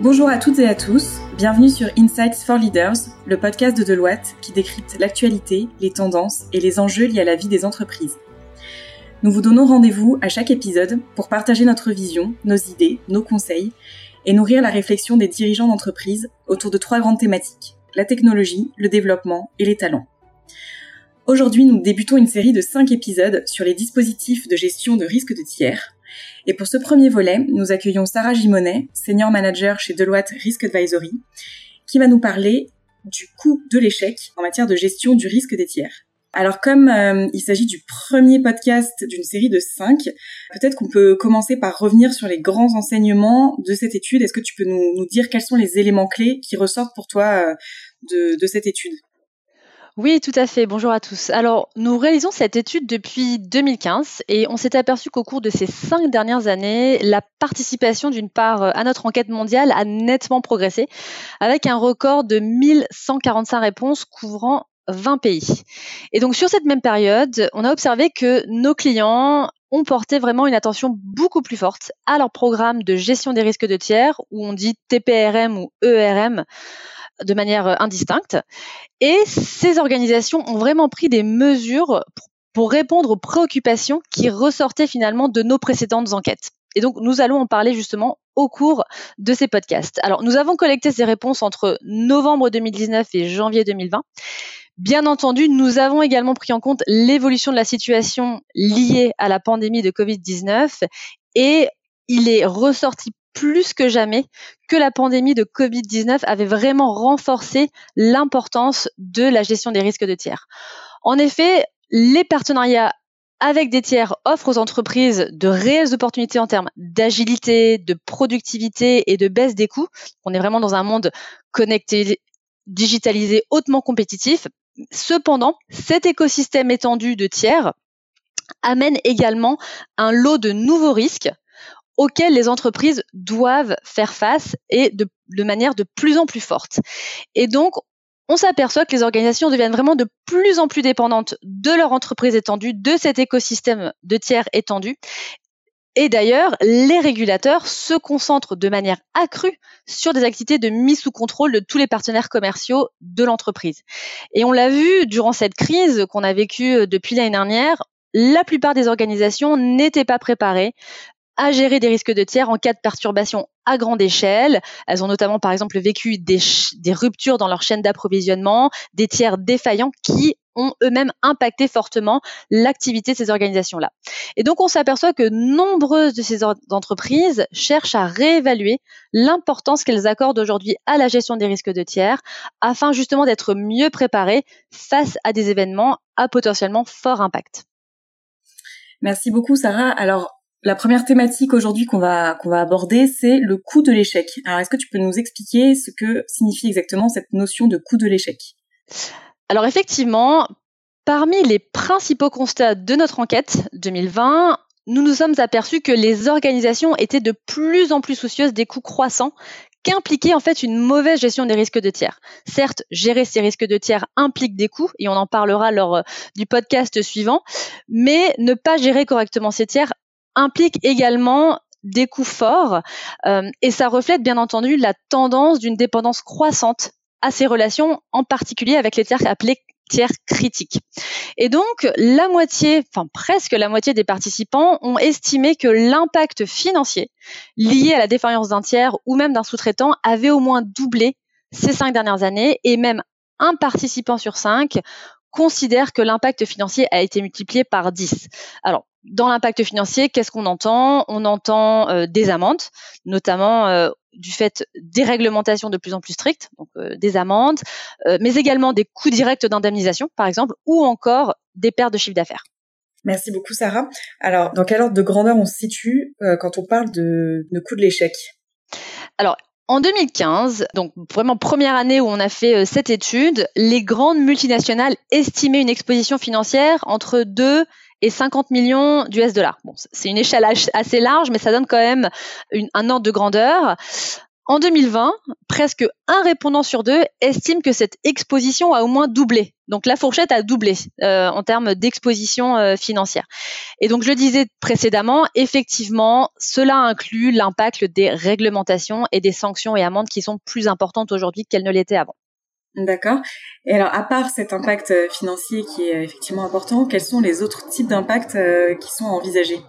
Bonjour à toutes et à tous, bienvenue sur Insights for Leaders, le podcast de Deloitte qui décrypte l'actualité, les tendances et les enjeux liés à la vie des entreprises. Nous vous donnons rendez-vous à chaque épisode pour partager notre vision, nos idées, nos conseils et nourrir la réflexion des dirigeants d'entreprise autour de trois grandes thématiques, la technologie, le développement et les talents. Aujourd'hui, nous débutons une série de cinq épisodes sur les dispositifs de gestion de risques de tiers, et pour ce premier volet, nous accueillons Sarah Gimonet, senior manager chez Deloitte Risk Advisory, qui va nous parler du coût de l'échec en matière de gestion du risque des tiers. Alors comme euh, il s'agit du premier podcast d'une série de cinq, peut-être qu'on peut commencer par revenir sur les grands enseignements de cette étude. Est-ce que tu peux nous, dire quels sont les éléments clés qui ressortent pour toi euh, de cette étude? Oui, tout à fait. Bonjour à tous. Alors, nous réalisons cette étude depuis 2015 et on s'est aperçu qu'au cours de ces cinq dernières années, la participation d'une part à notre enquête mondiale a nettement progressé avec un record de 1145 réponses couvrant 20 pays. Et donc, sur cette même période, on a observé que nos clients ont porté vraiment une attention beaucoup plus forte à leur programme de gestion des risques de tiers, où on dit TPRM ou ERM, de manière euh, indistincte. Et ces organisations ont vraiment pris des mesures pour répondre aux préoccupations qui ressortaient finalement de nos précédentes enquêtes. Et donc, nous allons en parler justement au cours de ces podcasts. Alors, nous avons collecté ces réponses entre novembre 2019 et janvier 2020. Bien entendu, nous avons également pris en compte l'évolution de la situation liée à la pandémie de Covid-19 et il est ressorti plus que jamais que la pandémie de Covid-19 avait vraiment renforcé l'importance de la gestion des risques de tiers. En effet, les partenariats avec des tiers offrent aux entreprises de réelles opportunités en termes d'agilité, de productivité et de baisse des coûts. On est vraiment dans un monde connecté, digitalisé, hautement compétitif. Cependant, cet écosystème étendu de tiers amène également un lot de nouveaux risques auxquels les entreprises doivent faire face et de, manière de plus en plus forte. Et donc, on s'aperçoit que les organisations deviennent vraiment de plus en plus dépendantes de leur entreprise étendue, de cet écosystème de tiers étendu. Et d'ailleurs, les régulateurs se concentrent de manière accrue sur des activités de mise sous contrôle de tous les partenaires commerciaux de l'entreprise. Et on l'a vu durant cette crise qu'on a vécue depuis l'année dernière, la plupart des organisations n'étaient pas préparées à gérer des risques de tiers en cas de perturbation à grande échelle. Elles ont notamment, par exemple, vécu des, ruptures dans leur chaîne d'approvisionnement, des tiers défaillants qui ont eux-mêmes impacté fortement l'activité de ces organisations-là. Et donc, on s'aperçoit que nombreuses de ces entreprises cherchent à réévaluer l'importance qu'elles accordent aujourd'hui à la gestion des risques de tiers afin justement d'être mieux préparées face à des événements à potentiellement fort impact. Merci beaucoup, Sarah. Alors, la première thématique aujourd'hui qu'on va aborder, c'est le coût de l'échec. Alors, est-ce que tu peux nous expliquer ce que signifie exactement cette notion de coût de l'échec? Alors, effectivement, parmi les principaux constats de notre enquête 2020, nous nous sommes aperçus que les organisations étaient de plus en plus soucieuses des coûts croissants qu'impliquait en fait une mauvaise gestion des risques de tiers. Certes, gérer ces risques de tiers implique des coûts, et on en parlera lors euh, du podcast suivant, mais ne pas gérer correctement ces tiers implique également des coûts forts euh, et ça reflète bien entendu la tendance d'une dépendance croissante à ces relations, en particulier avec les tiers appelés tiers critiques. Et donc, la moitié, enfin presque la moitié des participants ont estimé que l'impact financier lié à la défaillance d'un tiers ou même d'un sous-traitant avait au moins doublé ces cinq dernières années et même un participant sur cinq considère que l'impact financier a été multiplié par 10. Alors, dans l'impact financier, qu'est-ce qu'on entend? On entend euh, des amendes, notamment euh, du fait des réglementations de plus en plus strictes, donc euh, des amendes, mais également des coûts directs d'indemnisation, par exemple, ou encore des pertes de chiffre d'affaires. Merci beaucoup, Sarah. Alors, dans quel ordre de grandeur on se situe quand on parle de, de coût de l'échec? Alors, en 2015, donc vraiment première année où on a fait cette étude, les grandes multinationales estimaient une exposition financière entre 2 et 50 millions d'US dollars. Bon, c'est une échelle assez large, mais ça donne quand même un ordre de grandeur. En 2020, presque un répondant sur deux estime que cette exposition a au moins doublé. Donc la fourchette a doublé euh, en termes d'exposition euh, financière. Et donc je disais précédemment, effectivement, cela inclut l'impact des réglementations et des sanctions et amendes qui sont plus importantes aujourd'hui qu'elles ne l'étaient avant. D'accord. Et alors, à part cet impact euh, financier qui est effectivement important, quels sont les autres types d'impacts qui sont envisagés?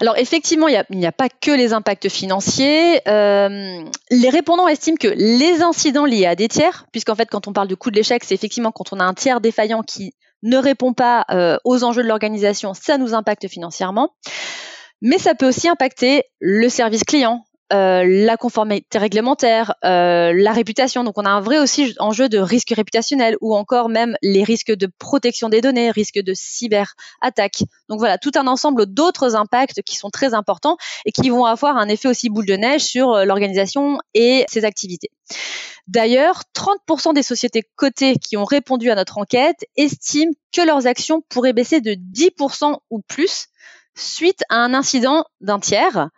Alors effectivement, il n'y a, pas que les impacts financiers. Euh, les répondants estiment que les incidents liés à des tiers, puisqu'en fait quand on parle de coût de l'échec, c'est effectivement quand on a un tiers défaillant qui ne répond pas euh, aux enjeux de l'organisation, ça nous impacte financièrement. Mais ça peut aussi impacter le service client, euh, la conformité réglementaire, euh, la réputation. Donc on a un vrai aussi enjeu de risque réputationnel ou encore même les risques de protection des données, risques de cyberattaque. Donc voilà, tout un ensemble d'autres impacts qui sont très importants et qui vont avoir un effet aussi boule de neige sur euh, l'organisation et ses activités. D'ailleurs, 30% des sociétés cotées qui ont répondu à notre enquête estiment que leurs actions pourraient baisser de 10% ou plus suite à un incident d'un tiers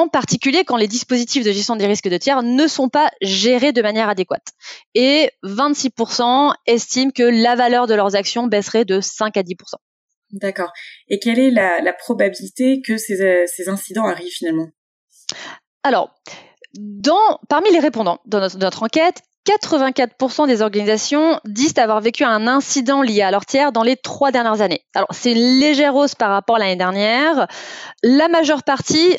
en particulier quand les dispositifs de gestion des risques de tiers ne sont pas gérés de manière adéquate. Et 26% estiment que la valeur de leurs actions baisserait de 5 à 10%. D'accord. Et quelle est la, probabilité que ces, ces, incidents arrivent finalement? Alors, dans, parmi les répondants dans notre, enquête, 84% des organisations disent avoir vécu un incident lié à leur tiers dans les trois dernières années. Alors, c'est une légère hausse par rapport à l'année dernière. La majeure partie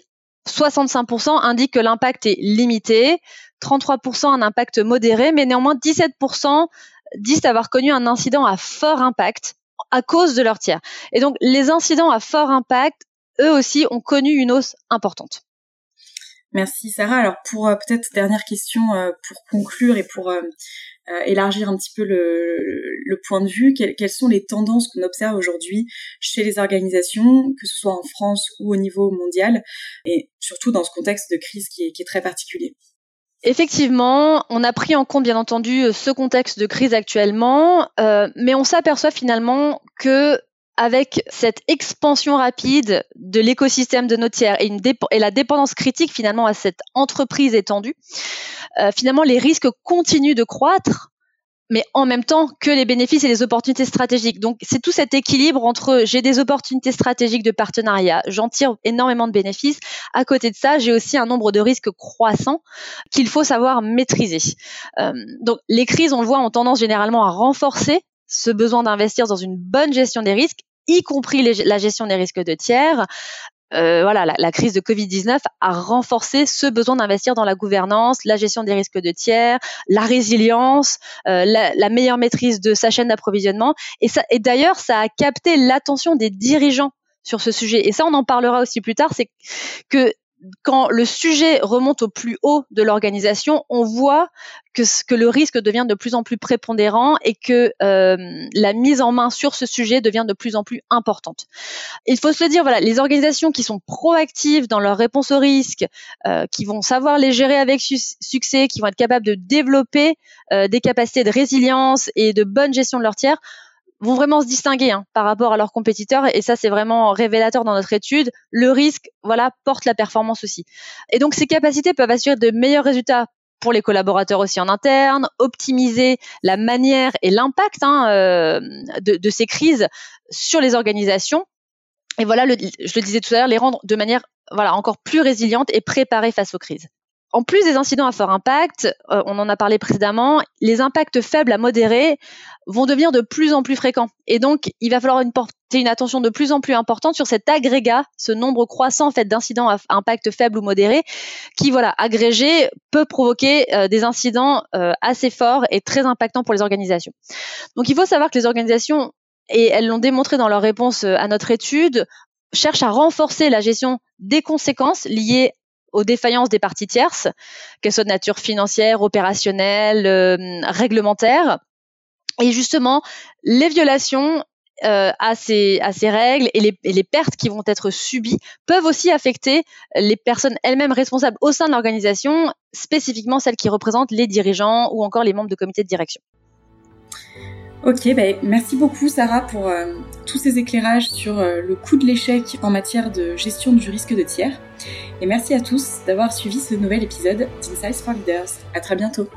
65% indiquent que l'impact est limité, 33% un impact modéré, mais néanmoins 17% disent avoir connu un incident à fort impact à cause de leur tiers. Et donc les incidents à fort impact, eux aussi, ont connu une hausse importante. Merci Sarah. Alors pour euh, peut-être dernière question euh, pour conclure et pour euh, élargir un petit peu le, le point de vue, quelles, sont les tendances qu'on observe aujourd'hui chez les organisations, que ce soit en France ou au niveau mondial, et surtout dans ce contexte de crise qui est, qui est très particulier? Effectivement, on a pris en compte bien entendu ce contexte de crise actuellement, euh, mais on s'aperçoit finalement que avec cette expansion rapide de l'écosystème de nos tiers et, la dépendance critique finalement à cette entreprise étendue, euh, finalement les risques continuent de croître mais en même temps que les bénéfices et les opportunités stratégiques. Donc c'est tout cet équilibre entre j'ai des opportunités stratégiques de partenariat, j'en tire énormément de bénéfices. À côté de ça, j'ai aussi un nombre de risques croissants qu'il faut savoir maîtriser. Euh, donc les crises, on le voit, ont tendance généralement à renforcer ce besoin d'investir dans une bonne gestion des risques y compris la gestion des risques de tiers, euh, voilà, la, crise de Covid-19 a renforcé ce besoin d'investir dans la gouvernance, la gestion des risques de tiers, la résilience, euh, la, meilleure maîtrise de sa chaîne d'approvisionnement. Et, ça, et d'ailleurs, ça a capté l'attention des dirigeants sur ce sujet. Et ça, on en parlera aussi plus tard, c'est que quand le sujet remonte au plus haut de l'organisation, on voit que, le risque devient de plus en plus prépondérant et que euh, la mise en main sur ce sujet devient de plus en plus importante. Il faut se le dire, voilà, les organisations qui sont proactives dans leur réponse aux risques, euh, qui vont savoir les gérer avec succès, qui vont être capables de développer euh, des capacités de résilience et de bonne gestion de leur tiers, vont vraiment se distinguer hein, par rapport à leurs compétiteurs et ça c'est vraiment révélateur dans notre étude. Le risque, voilà, porte la performance aussi. Et donc ces capacités peuvent assurer de meilleurs résultats pour les collaborateurs aussi en interne, optimiser la manière et l'impact hein, euh, de, ces crises sur les organisations. Et voilà, je le disais tout à l'heure, les rendre de manière voilà encore plus résiliente et préparées face aux crises. En plus des incidents à fort impact, euh, on en a parlé précédemment, les impacts faibles à modérés vont devenir de plus en plus fréquents. Et donc, il va falloir une porter une attention de plus en plus importante sur cet agrégat, ce nombre croissant en fait d'incidents à impact faible ou modéré, qui voilà agrégé peut provoquer euh, des incidents euh, assez forts et très impactants pour les organisations. Donc, il faut savoir que les organisations et elles l'ont démontré dans leur réponse à notre étude, cherchent à renforcer la gestion des conséquences liées aux défaillances des parties tierces, qu'elles soient de nature financière, opérationnelle, euh, réglementaire. Et justement, les violations euh, à, ces, règles et les, pertes qui vont être subies peuvent aussi affecter les personnes elles-mêmes responsables au sein de l'organisation, spécifiquement celles qui représentent les dirigeants ou encore les membres de comité de direction. Ok, bah, merci beaucoup Sarah pour euh, tous ces éclairages sur euh, le coût de l'échec en matière de gestion du risque de tiers. Et merci à tous d'avoir suivi ce nouvel épisode d'Insights for Leaders. À très bientôt.